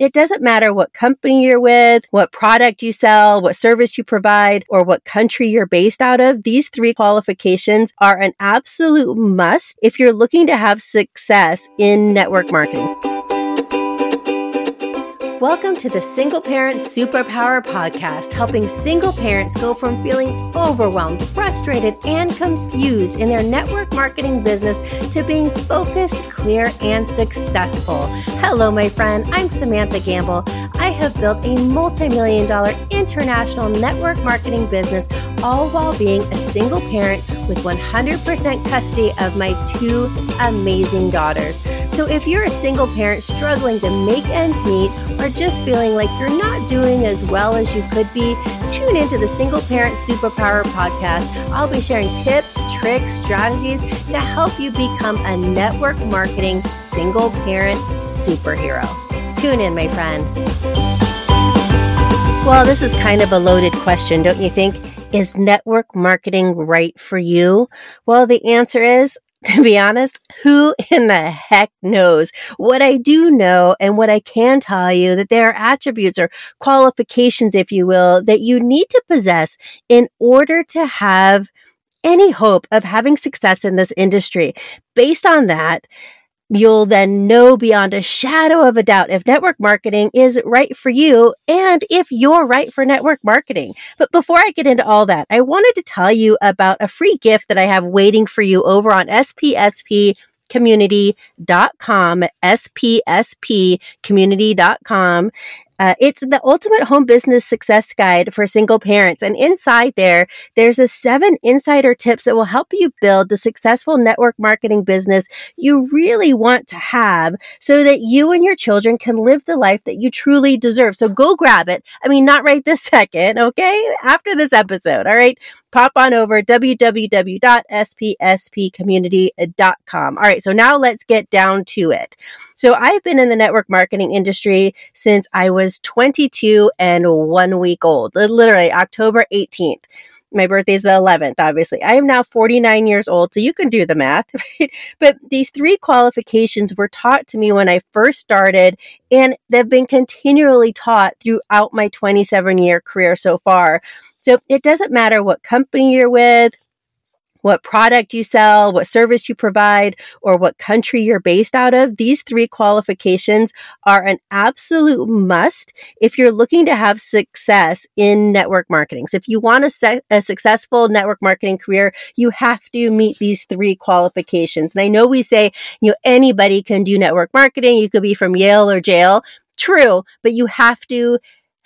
it doesn't matter what company you're with, what product you sell, what service you provide, or what country you're based out of. These three qualifications are an absolute must if you're looking to have success in network marketing. Welcome to the Single Parent Superpower Podcast, helping single parents go from feeling overwhelmed, frustrated, and confused in their network marketing business to being focused, clear, and successful. Hello, my friend. I'm Samantha Gamble. I have built a multi million dollar international network marketing business, all while being a single parent with 100% custody of my two amazing daughters. So if you're a single parent struggling to make ends meet or just feeling like you're not doing as well as you could be, tune into the Single Parent Superpower podcast. I'll be sharing tips, tricks, strategies to help you become a network marketing single parent superhero. Tune in, my friend. Well, this is kind of a loaded question, don't you think? Is network marketing right for you? Well, the answer is to be honest, who in the heck knows? What I do know and what I can tell you that there are attributes or qualifications, if you will, that you need to possess in order to have any hope of having success in this industry. Based on that, You'll then know beyond a shadow of a doubt if network marketing is right for you and if you're right for network marketing. But before I get into all that, I wanted to tell you about a free gift that I have waiting for you over on SPSP community.com, SPSP community.com. Uh, it's the ultimate home business success guide for single parents. And inside there, there's a seven insider tips that will help you build the successful network marketing business you really want to have so that you and your children can live the life that you truly deserve. So go grab it. I mean, not right this second, okay? After this episode, all right? Pop on over www.spspcommunity.com. All right, so now let's get down to it. So I've been in the network marketing industry since I was 22 and one week old, literally October 18th. My birthday is the 11th, obviously. I am now 49 years old, so you can do the math. Right? But these three qualifications were taught to me when I first started, and they've been continually taught throughout my 27 year career so far. So it doesn't matter what company you're with, what product you sell, what service you provide, or what country you're based out of, these three qualifications are an absolute must if you're looking to have success in network marketing. So if you want a, se- a successful network marketing career, you have to meet these three qualifications. And I know we say, you know, anybody can do network marketing. You could be from Yale or jail. True, but you have to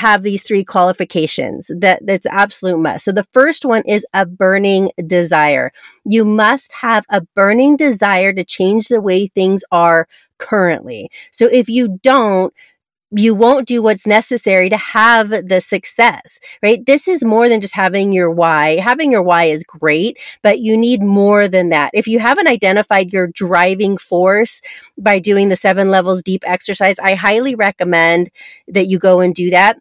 have these three qualifications that that's absolute must. So the first one is a burning desire. You must have a burning desire to change the way things are currently. So if you don't, you won't do what's necessary to have the success, right? This is more than just having your why. Having your why is great, but you need more than that. If you haven't identified your driving force by doing the seven levels deep exercise, I highly recommend that you go and do that.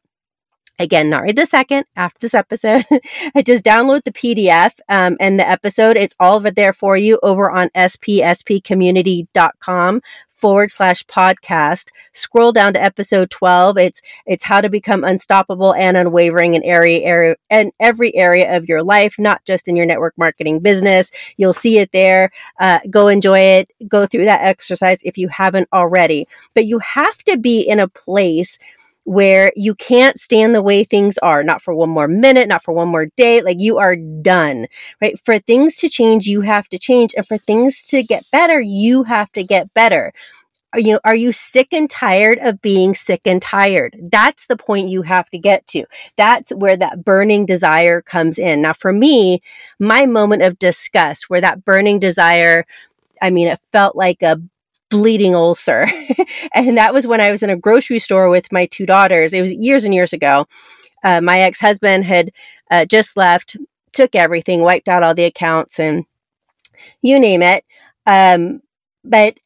Again, not right this second after this episode. Just download the PDF um, and the episode. It's all over there for you over on spspcommunity.com forward slash podcast. Scroll down to episode 12. It's, it's how to become unstoppable and unwavering in area, area, and every area of your life, not just in your network marketing business. You'll see it there. Uh, go enjoy it. Go through that exercise if you haven't already. But you have to be in a place where you can't stand the way things are, not for one more minute, not for one more day. Like you are done, right? For things to change, you have to change. And for things to get better, you have to get better. Are you, are you sick and tired of being sick and tired? That's the point you have to get to. That's where that burning desire comes in. Now, for me, my moment of disgust, where that burning desire, I mean, it felt like a bleeding ulcer. and that was when I was in a grocery store with my two daughters. It was years and years ago. Uh, my ex husband had uh, just left, took everything, wiped out all the accounts, and you name it. Um, but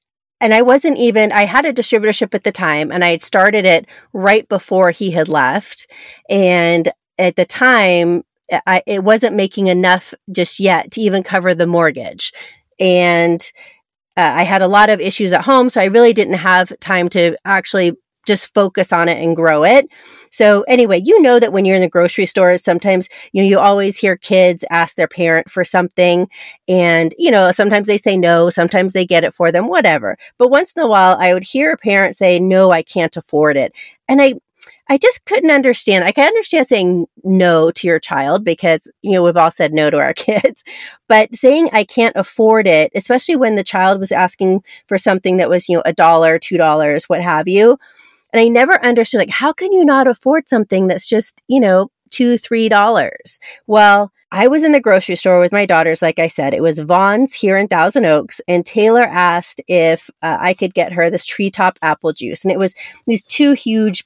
and I wasn't even, I had a distributorship at the time and I had started it right before he had left. And at the time, I, it wasn't making enough just yet to even cover the mortgage. And uh, I had a lot of issues at home, so I really didn't have time to actually just focus on it and grow it. So anyway, you know that when you're in the grocery store, sometimes you know, you always hear kids ask their parent for something and you know, sometimes they say no, sometimes they get it for them, whatever. But once in a while I would hear a parent say, "No, I can't afford it." And I I just couldn't understand. I can understand saying no to your child because, you know, we've all said no to our kids, but saying I can't afford it, especially when the child was asking for something that was, you know, a dollar, two dollars, what have you. And I never understood, like, how can you not afford something that's just, you know, two, three dollars? Well, I was in the grocery store with my daughters, like I said. It was Vons here in Thousand Oaks, and Taylor asked if uh, I could get her this treetop apple juice. And it was these two huge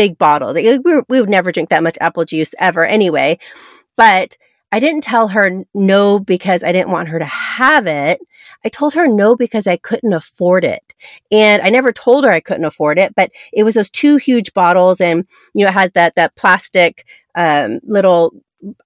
big bottles. We, we would never drink that much apple juice ever anyway. But I didn't tell her no because I didn't want her to have it. I told her no because I couldn't afford it. And I never told her I couldn't afford it, but it was those two huge bottles and you know it has that that plastic um, little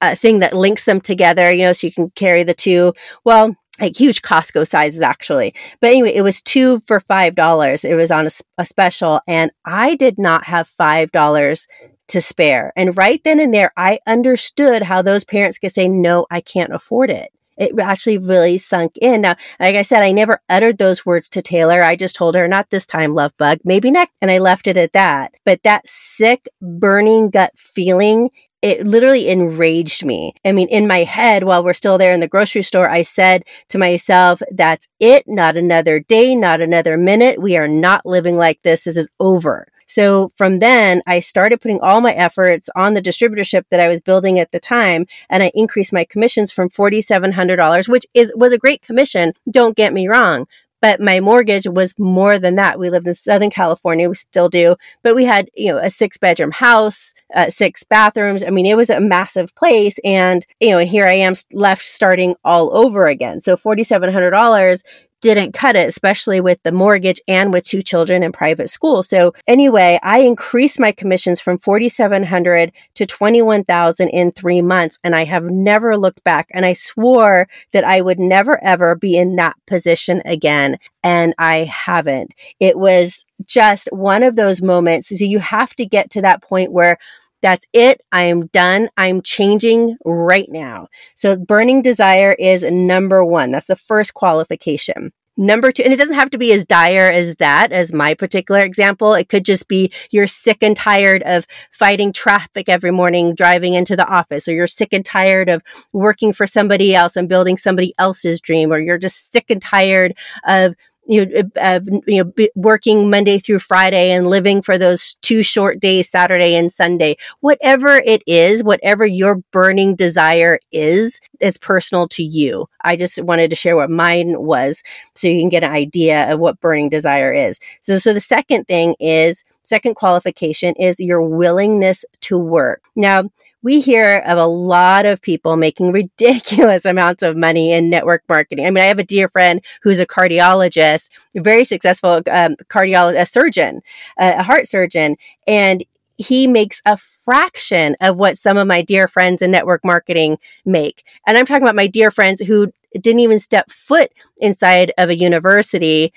uh, thing that links them together, you know, so you can carry the two. Well, like huge Costco sizes actually. But anyway, it was two for five dollars. It was on a, a, special, and I did not have five dollars to spare. And right then and there, I understood how those parents could say, "No, I can't afford it." It actually really sunk in. Now, like I said, I never uttered those words to Taylor. I just told her, "Not this time, love bug. Maybe next," and I left it at that. But that sick, burning gut feeling it literally enraged me. I mean, in my head, while we're still there in the grocery store, I said to myself, that's it, not another day, not another minute. We are not living like this. This is over. So from then, I started putting all my efforts on the distributorship that I was building at the time, and I increased my commissions from forty seven hundred dollars, which is was a great commission. Don't get me wrong, but my mortgage was more than that. We lived in Southern California, we still do, but we had, you know, a six bedroom house, uh, six bathrooms. I mean, it was a massive place. And, you know, and here I am left starting all over again. So $4,700 didn't cut it, especially with the mortgage and with two children in private school. So anyway, I increased my commissions from 4,700 to 21,000 in three months. And I have never looked back. And I swore that I would never, ever be in that position again. And I haven't. It was just one of those moments. So you have to get to that point where that's it. I am done. I'm changing right now. So, burning desire is number one. That's the first qualification. Number two, and it doesn't have to be as dire as that, as my particular example. It could just be you're sick and tired of fighting traffic every morning driving into the office, or you're sick and tired of working for somebody else and building somebody else's dream, or you're just sick and tired of you know, of, you know, working Monday through Friday and living for those two short days, Saturday and Sunday, whatever it is, whatever your burning desire is, is personal to you. I just wanted to share what mine was so you can get an idea of what burning desire is. So, so the second thing is, second qualification is your willingness to work. Now, we hear of a lot of people making ridiculous amounts of money in network marketing. I mean, I have a dear friend who's a cardiologist, a very successful um, cardiologist, a surgeon, a heart surgeon, and he makes a fraction of what some of my dear friends in network marketing make. And I'm talking about my dear friends who didn't even step foot inside of a university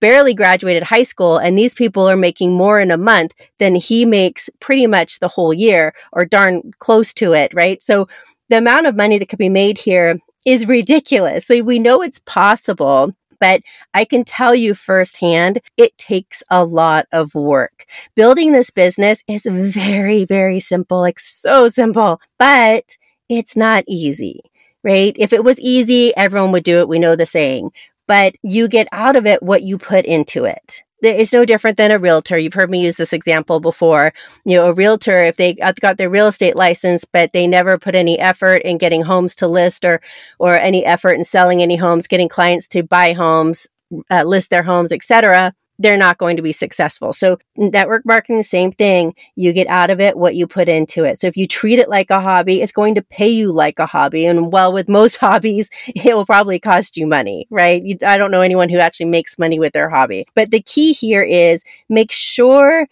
barely graduated high school and these people are making more in a month than he makes pretty much the whole year or darn close to it, right? So the amount of money that could be made here is ridiculous. So we know it's possible. But I can tell you firsthand, it takes a lot of work. Building this business is very, very simple, like so simple, but it's not easy right? If it was easy, everyone would do it. We know the saying but you get out of it what you put into it. It's no different than a realtor. You've heard me use this example before. You know, a realtor, if they got their real estate license, but they never put any effort in getting homes to list or, or any effort in selling any homes, getting clients to buy homes, uh, list their homes, etc., they're not going to be successful. So, network marketing, same thing. You get out of it what you put into it. So, if you treat it like a hobby, it's going to pay you like a hobby. And well, with most hobbies, it will probably cost you money, right? You, I don't know anyone who actually makes money with their hobby. But the key here is make sure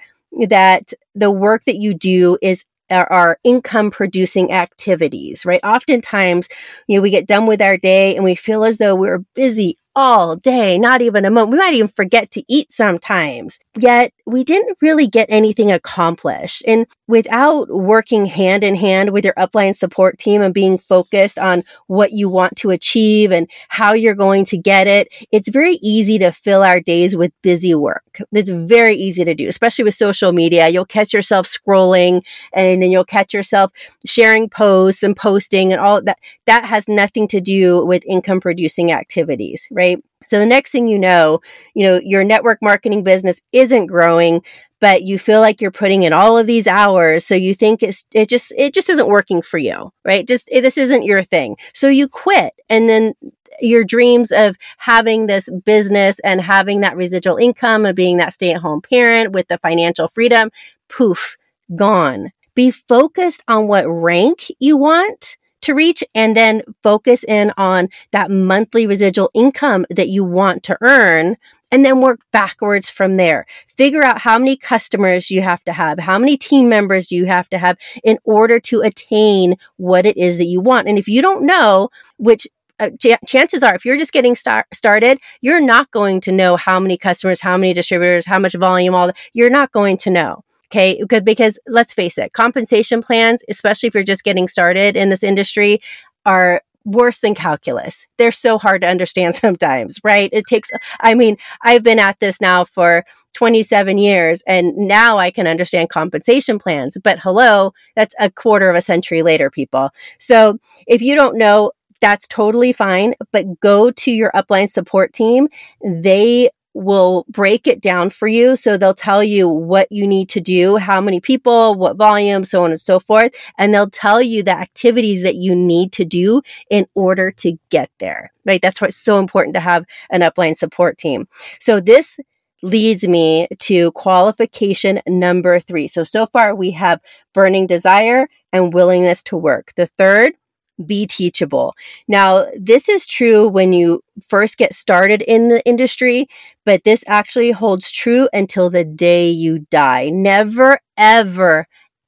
that the work that you do is our income producing activities, right? Oftentimes, you know, we get done with our day and we feel as though we're busy all day, not even a moment. We might even forget to eat sometimes. Yet we didn't really get anything accomplished. And without working hand in hand with your upline support team and being focused on what you want to achieve and how you're going to get it, it's very easy to fill our days with busy work. It's very easy to do, especially with social media. You'll catch yourself scrolling and then you'll catch yourself sharing posts and posting and all that. That has nothing to do with income producing activities, right? So the next thing you know, you know, your network marketing business isn't growing, but you feel like you're putting in all of these hours. So you think it's, it just, it just isn't working for you, right? Just, it, this isn't your thing. So you quit and then your dreams of having this business and having that residual income of being that stay at home parent with the financial freedom, poof, gone. Be focused on what rank you want to reach and then focus in on that monthly residual income that you want to earn and then work backwards from there. Figure out how many customers you have to have, how many team members do you have to have in order to attain what it is that you want. And if you don't know, which uh, ch- chances are, if you're just getting start- started, you're not going to know how many customers, how many distributors, how much volume, all that. You're not going to know. Okay. Because, because let's face it, compensation plans, especially if you're just getting started in this industry, are worse than calculus. They're so hard to understand sometimes, right? It takes, I mean, I've been at this now for 27 years and now I can understand compensation plans. But hello, that's a quarter of a century later, people. So if you don't know, that's totally fine, but go to your upline support team. They will break it down for you. So they'll tell you what you need to do, how many people, what volume, so on and so forth. And they'll tell you the activities that you need to do in order to get there, right? That's why it's so important to have an upline support team. So this leads me to qualification number three. So, so far we have burning desire and willingness to work. The third be teachable. Now, this is true when you first get started in the industry, but this actually holds true until the day you die. Never, ever,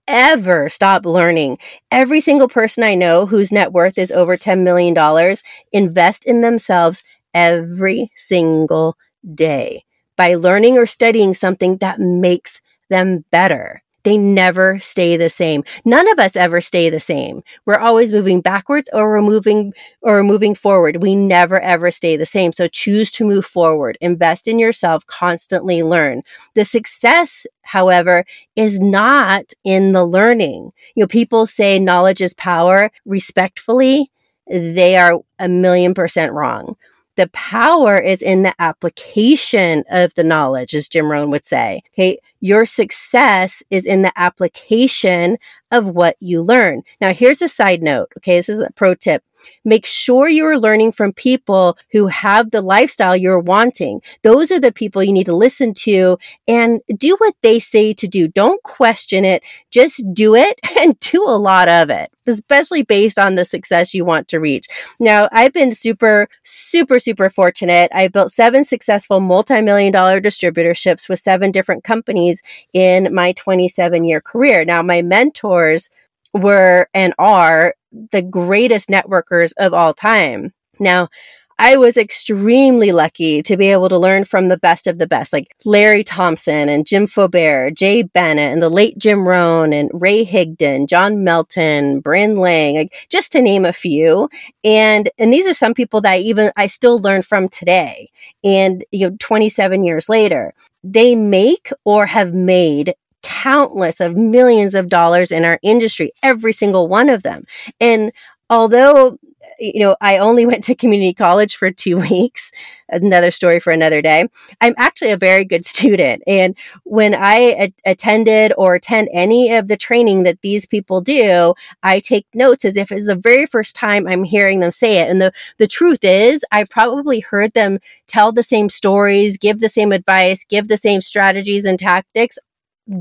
ever stop learning. Every single person I know whose net worth is over $10 million invest in themselves every single day by learning or studying something that makes them better they never stay the same. None of us ever stay the same. We're always moving backwards or we're moving or moving forward. We never ever stay the same. So choose to move forward. Invest in yourself, constantly learn. The success, however, is not in the learning. You know, people say knowledge is power. Respectfully, they are a million percent wrong. The power is in the application of the knowledge, as Jim Rohn would say. Okay. Your success is in the application of what you learn. Now, here's a side note. Okay. This is a pro tip. Make sure you're learning from people who have the lifestyle you're wanting. Those are the people you need to listen to and do what they say to do. Don't question it. Just do it and do a lot of it, especially based on the success you want to reach. Now, I've been super, super, super fortunate. I built seven successful multi-million dollar distributorships with seven different companies in my 27 year career. Now, my mentors were and are the greatest networkers of all time. Now, I was extremely lucky to be able to learn from the best of the best, like Larry Thompson and Jim Faubert, Jay Bennett, and the late Jim Rohn, and Ray Higdon, John Melton, Bryn Lang, like just to name a few. And and these are some people that I even I still learn from today. And you know, 27 years later, they make or have made countless of millions of dollars in our industry, every single one of them. And although you know, I only went to community college for two weeks. Another story for another day. I'm actually a very good student. And when I a- attended or attend any of the training that these people do, I take notes as if it's the very first time I'm hearing them say it. And the, the truth is, I've probably heard them tell the same stories, give the same advice, give the same strategies and tactics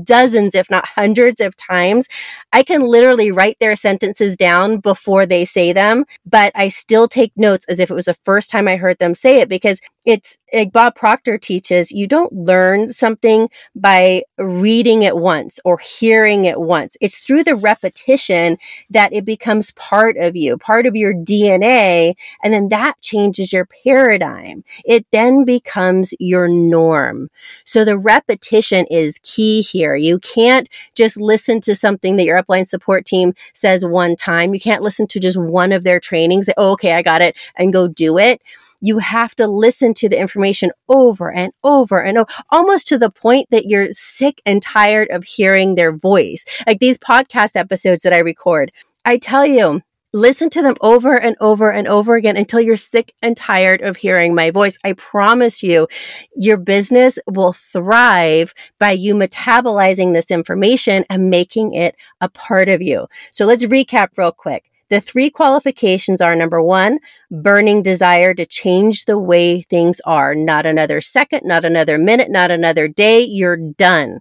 dozens, if not hundreds of times. I can literally write their sentences down before they say them, but I still take notes as if it was the first time I heard them say it because it's like Bob Proctor teaches, you don't learn something by reading it once or hearing it once. It's through the repetition that it becomes part of you, part of your DNA. And then that changes your paradigm. It then becomes your norm. So the repetition is key You can't just listen to something that your upline support team says one time. You can't listen to just one of their trainings. oh, okay, I got it and go do it you have to listen to the information over and over and over, almost to the point that you're sick and tired of hearing their voice. Like these podcast episodes that I record, I tell you, listen to them over and over and over again until you're sick and tired of hearing my voice. I promise you, your business will thrive by you metabolizing this information and making it a part of you. So let's recap real quick. The three qualifications are number one, burning desire to change the way things are. Not another second, not another minute, not another day. You're done.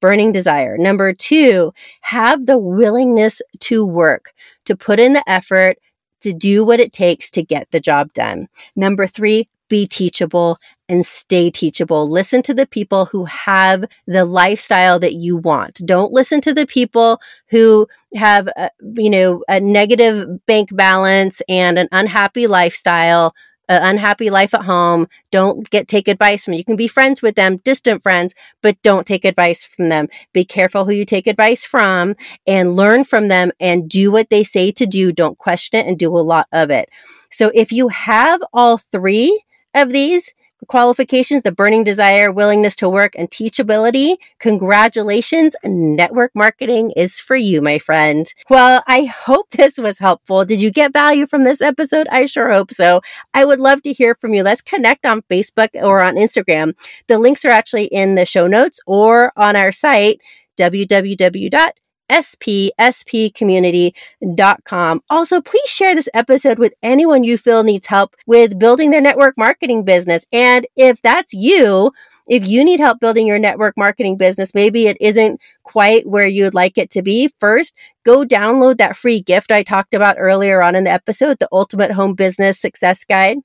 Burning desire. Number two, have the willingness to work, to put in the effort, to do what it takes to get the job done. Number three, be teachable and stay teachable. Listen to the people who have the lifestyle that you want. Don't listen to the people who have, a, you know, a negative bank balance and an unhappy lifestyle an unhappy life at home, don't get take advice from. You can be friends with them, distant friends, but don't take advice from them. Be careful who you take advice from and learn from them and do what they say to do. Don't question it and do a lot of it. So if you have all three of these, qualifications, the burning desire, willingness to work, and teachability, congratulations. Network marketing is for you, my friend. Well, I hope this was helpful. Did you get value from this episode? I sure hope so. I would love to hear from you. Let's connect on Facebook or on Instagram. The links are actually in the show notes or on our site, www spspcommunity.com. Also, please share this episode with anyone you feel needs help with building their network marketing business. And if that's you, if you need help building your network marketing business, maybe it isn't quite where you'd like it to be. First, go download that free gift I talked about earlier on in the episode, the Ultimate Home Business Success Guide.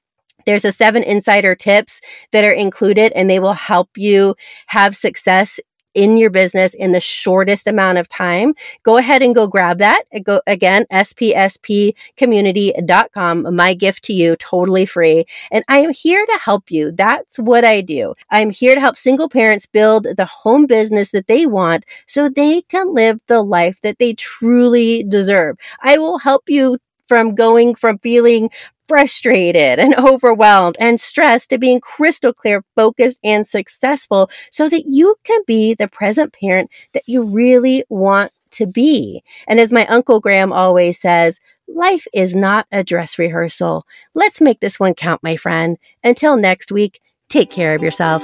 There's a seven insider tips that are included and they will help you have success in your business in the shortest amount of time, go ahead and go grab that. Uh, go again, spspcommunity.com. My gift to you, totally free. And I am here to help you. That's what I do. I'm here to help single parents build the home business that they want so they can live the life that they truly deserve. I will help you from going from feeling frustrated and overwhelmed and stressed to being crystal clear, focused, and successful so that you can be the present parent that you really want to be. And as my Uncle Graham always says, life is not a dress rehearsal. Let's make this one count, my friend. Until next week, take care of yourself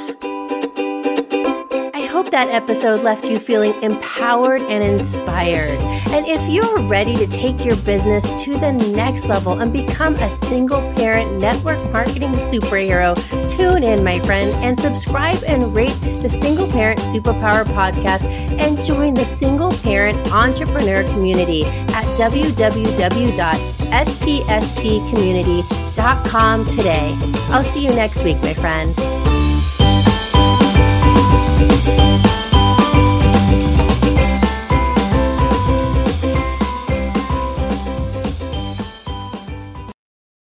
hope that episode left you feeling empowered and inspired. And if you're ready to take your business to the next level and become a single parent network marketing superhero, tune in, my friend, and subscribe and rate the Single Parent Superpower podcast and join the single parent entrepreneur community at www.spspcommunity.com today. I'll see you next week, my friend. Thank you.